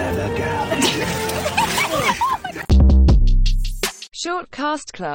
again. Short Cast Club